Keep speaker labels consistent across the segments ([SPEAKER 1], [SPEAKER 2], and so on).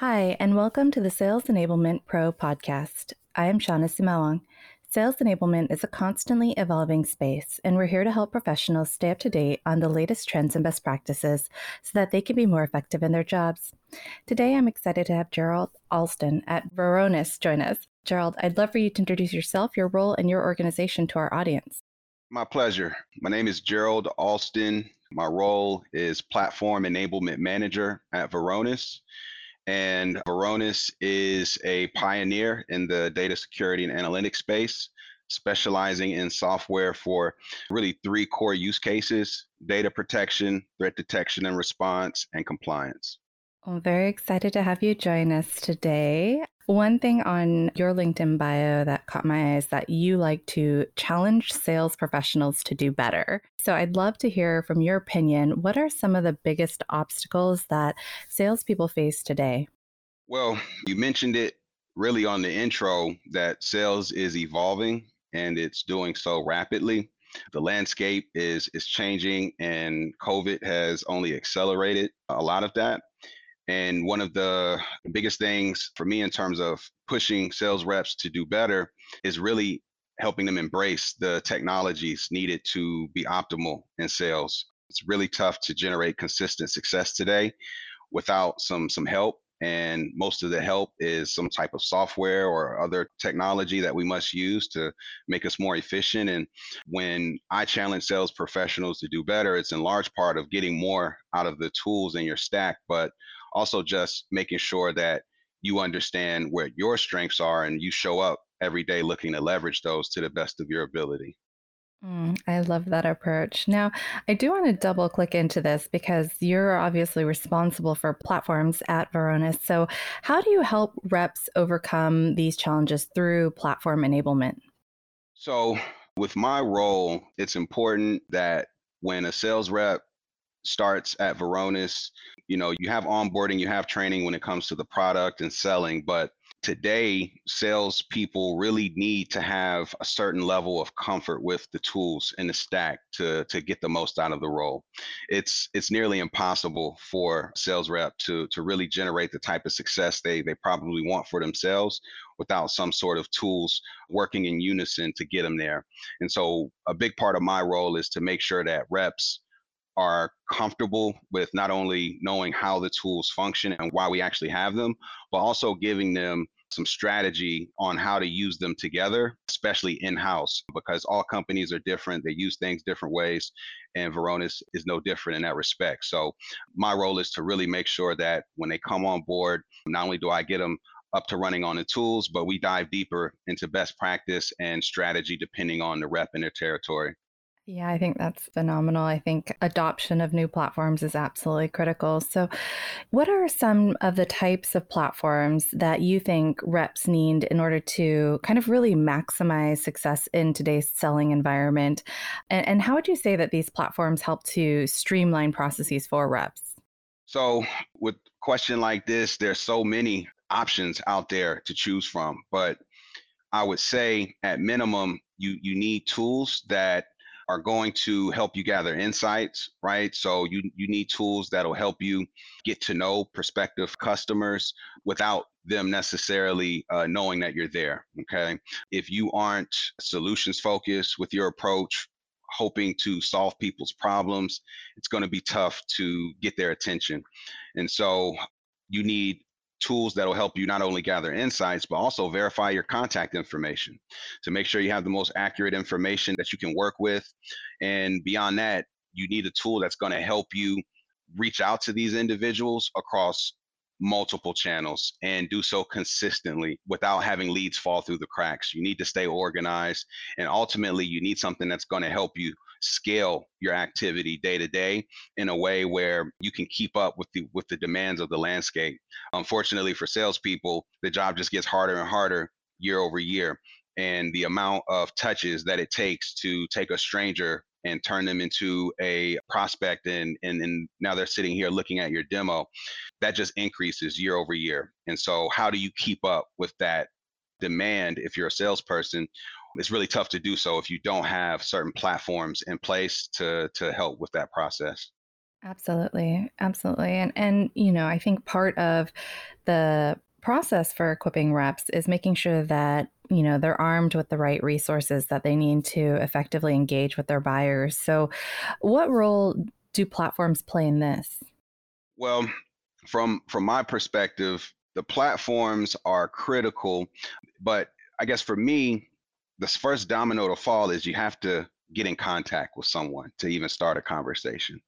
[SPEAKER 1] Hi, and welcome to the Sales Enablement Pro podcast. I am Shauna Sumawang. Sales enablement is a constantly evolving space, and we're here to help professionals stay up to date on the latest trends and best practices so that they can be more effective in their jobs. Today, I'm excited to have Gerald Alston at Varonis join us. Gerald, I'd love for you to introduce yourself, your role, and your organization to our audience.
[SPEAKER 2] My pleasure. My name is Gerald Alston. My role is Platform Enablement Manager at Varonis. And Varonis is a pioneer in the data security and analytics space, specializing in software for really three core use cases data protection, threat detection and response, and compliance.
[SPEAKER 1] I'm very excited to have you join us today. One thing on your LinkedIn bio that caught my eye is that you like to challenge sales professionals to do better. So I'd love to hear from your opinion. What are some of the biggest obstacles that salespeople face today?
[SPEAKER 2] Well, you mentioned it really on the intro that sales is evolving and it's doing so rapidly. The landscape is is changing and COVID has only accelerated a lot of that. And one of the biggest things for me in terms of pushing sales reps to do better is really helping them embrace the technologies needed to be optimal in sales. It's really tough to generate consistent success today without some some help. And most of the help is some type of software or other technology that we must use to make us more efficient. And when i challenge sales professionals to do better it's in large part of getting more out of the tools in your stack. But also just making sure that you understand where your strengths are and you show up every day looking to leverage those to the best of your ability.
[SPEAKER 1] Mm, I love that approach. Now, I do want to double click into this because you're obviously responsible for platforms at Varonis. So, how do you help reps overcome these challenges through platform enablement?
[SPEAKER 2] So, with my role, it's important that when a sales rep starts at Varonis. You know, you have onboarding, you have training when it comes to the product and selling, but today salespeople really need to have a certain level of comfort with the tools in the stack to to get the most out of the role. It's it's nearly impossible for sales rep to to really generate the type of success they they probably want for themselves without some sort of tools working in unison to get them there. And so a big part of my role is to make sure that reps are comfortable with not only knowing how the tools function and why we actually have them, but also giving them some strategy on how to use them together, especially in house, because all companies are different. They use things different ways, and Varonis is no different in that respect. So, my role is to really make sure that when they come on board, not only do I get them up to running on the tools, but we dive deeper into best practice and strategy depending on the rep in their territory.
[SPEAKER 1] Yeah, I think that's phenomenal. I think adoption of new platforms is absolutely critical. So, what are some of the types of platforms that you think reps need in order to kind of really maximize success in today's selling environment? And, and how would you say that these platforms help to streamline processes for reps?
[SPEAKER 2] So, with question like this, there's so many options out there to choose from, but I would say at minimum, you you need tools that are going to help you gather insights, right? So you you need tools that'll help you get to know prospective customers without them necessarily uh, knowing that you're there. Okay, if you aren't solutions focused with your approach, hoping to solve people's problems, it's going to be tough to get their attention, and so you need tools that will help you not only gather insights, but also verify your contact information to make sure you have the most accurate information that you can work with. And beyond that, you need a tool that's going to help you reach out to these individuals across multiple channels and do so consistently without having leads fall through the cracks. You need to stay organized and ultimately you need something that's going to help you scale your activity day to day in a way where you can keep up with the with the demands of the landscape. Unfortunately for salespeople, the job just gets harder and harder year over year. And the amount of touches that it takes to take a stranger and turn them into a prospect and, and and now they're sitting here looking at your demo that just increases year over year and so how do you keep up with that demand if you're a salesperson it's really tough to do so if you don't have certain platforms in place to to help with that process.
[SPEAKER 1] Absolutely. Absolutely. And and you know, I think part of the process for equipping reps is making sure that you know they're armed with the right resources that they need to effectively engage with their buyers. So what role do platforms play in this?
[SPEAKER 2] Well, from from my perspective, the platforms are critical, but I guess for me, the first domino to fall is you have to get in contact with someone to even start a conversation.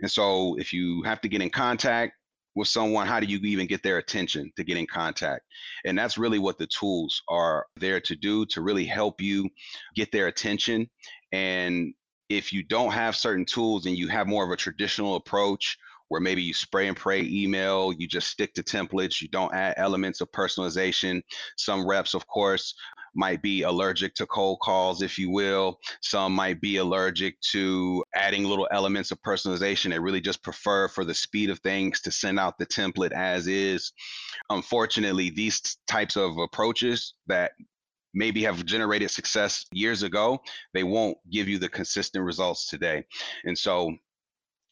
[SPEAKER 2] And so if you have to get in contact with someone, how do you even get their attention to get in contact? And that's really what the tools are there to do to really help you get their attention. And if you don't have certain tools and you have more of a traditional approach where maybe you spray and pray email, you just stick to templates, you don't add elements of personalization. Some reps, of course, might be allergic to cold calls, if you will. Some might be allergic to adding little elements of personalization. They really just prefer for the speed of things to send out the template as is. Unfortunately, these types of approaches that maybe have generated success years ago, they won't give you the consistent results today. And so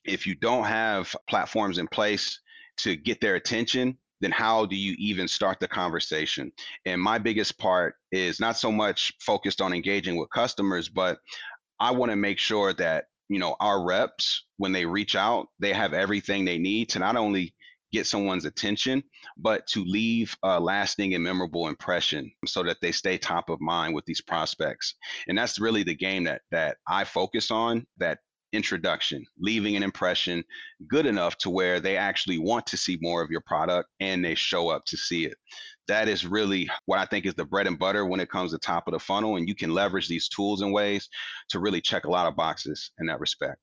[SPEAKER 2] if you don't have platforms in place to get their attention, then how do you even start the conversation? And my biggest part is not so much focused on engaging with customers, but I want to make sure that, you know, our reps, when they reach out, they have everything they need to not only get someone's attention, but to leave a lasting and memorable impression so that they stay top of mind with these prospects. And that's really the game that that I focus on, that introduction, leaving an impression good enough to where they actually want to see more of your product and they show up to see it. That is really what I think is the bread and butter when it comes to top of the funnel. And you can leverage these tools and ways to really check a lot of boxes in that respect.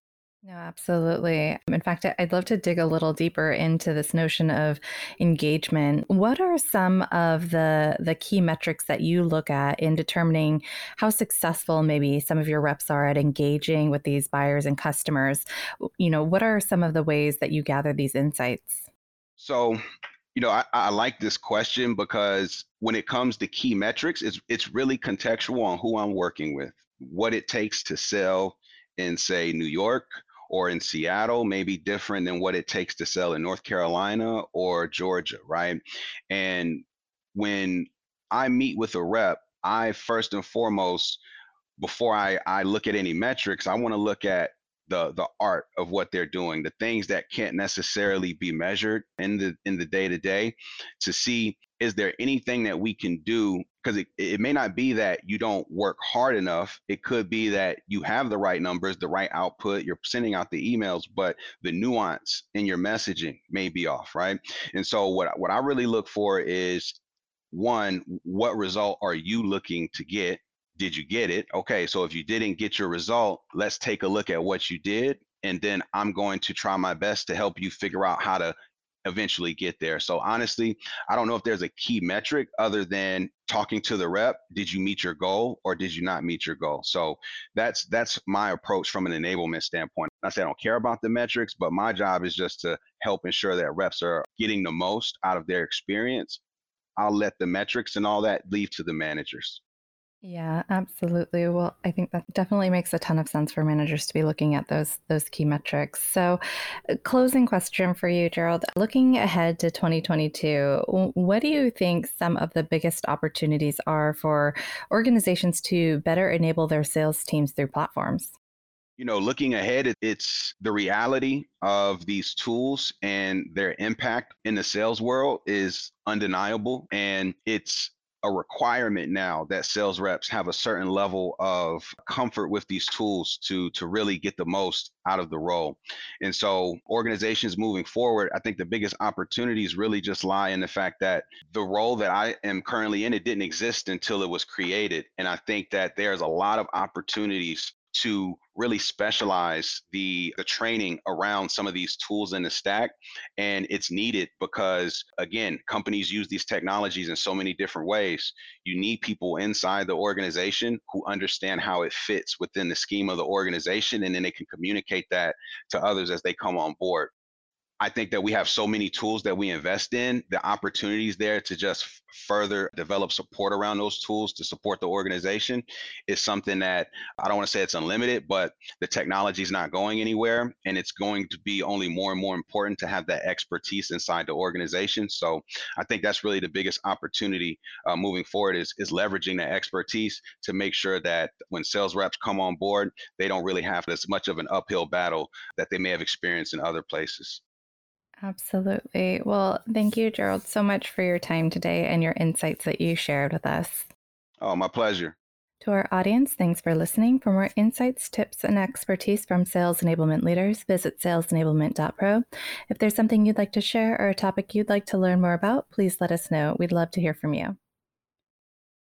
[SPEAKER 1] No, absolutely. In fact, I'd love to dig a little deeper into this notion of engagement. What are some of the the key metrics that you look at in determining how successful maybe some of your reps are at engaging with these buyers and customers? You know, what are some of the ways that you gather these insights?
[SPEAKER 2] So, you know, I, I like this question because when it comes to key metrics, it's it's really contextual on who I'm working with, what it takes to sell in say New York or in Seattle may be different than what it takes to sell in North Carolina or Georgia, right? And when I meet with a rep, I first and foremost, before I, I look at any metrics, I want to look at the the art of what they're doing, the things that can't necessarily be measured in the in the day to day, to see is there anything that we can do because it, it may not be that you don't work hard enough. It could be that you have the right numbers the right output you're sending out the emails but the nuance in your messaging may be off right? And so what, what i really look for is one what result are you looking to get? Did you get it? Okay so if you didn't get your result let's take a look at what you did and then i'm going to try my best to help you figure out how to eventually get there. So honestly, I don't know if there's a key metric other than talking to the rep. Did you meet your goal or did you not meet your goal? So that's that's my approach from an enablement standpoint. I say I don't care about the metrics, but my job is just to help ensure that reps are getting the most out of their experience. I'll let the metrics and all that leave to the managers.
[SPEAKER 1] Yeah, absolutely. Well, I think that definitely makes a ton of sense for managers to be looking at those those key metrics. So, uh, closing question for you, Gerald. Looking ahead to 2022, what do you think some of the biggest opportunities are for organizations to better enable their sales teams through platforms?
[SPEAKER 2] You know, looking ahead, it's the reality of these tools and their impact in the sales world is undeniable. And it's a requirement now that sales reps have a certain level of comfort with these tools to to really get the most out of the role. And so organizations moving forward, I think the biggest opportunities really just lie in the fact that the role that I am currently in it didn't exist until it was created. And I think that there's a lot of opportunities to really specialize the the training around some of these tools in the stack and it's needed because again companies use these technologies in so many different ways. You need people inside the organization who understand how it fits within the scheme of the organization and then they can communicate that to others as they come on board I think that we have so many tools that we invest in, the opportunities there to just further develop support around those tools to support the organization is something that I don't want to say it's unlimited, but the technology is not going anywhere. And it's going to be only more and more important to have that expertise inside the organization. So I think that's really the biggest opportunity uh, moving forward is, is leveraging that expertise to make sure that when sales reps come on board, they don't really have as much of an uphill battle that they may have experienced in other places.
[SPEAKER 1] Absolutely. Well, thank you, Gerald, so much for your time today and your insights that you shared with us.
[SPEAKER 2] Oh, my pleasure.
[SPEAKER 1] To our audience, thanks for listening. For more insights, tips, and expertise from sales enablement leaders, visit salesenablement.pro. If there's something you'd like to share or a topic you'd like to learn more about, please let us know. We'd love to hear from you.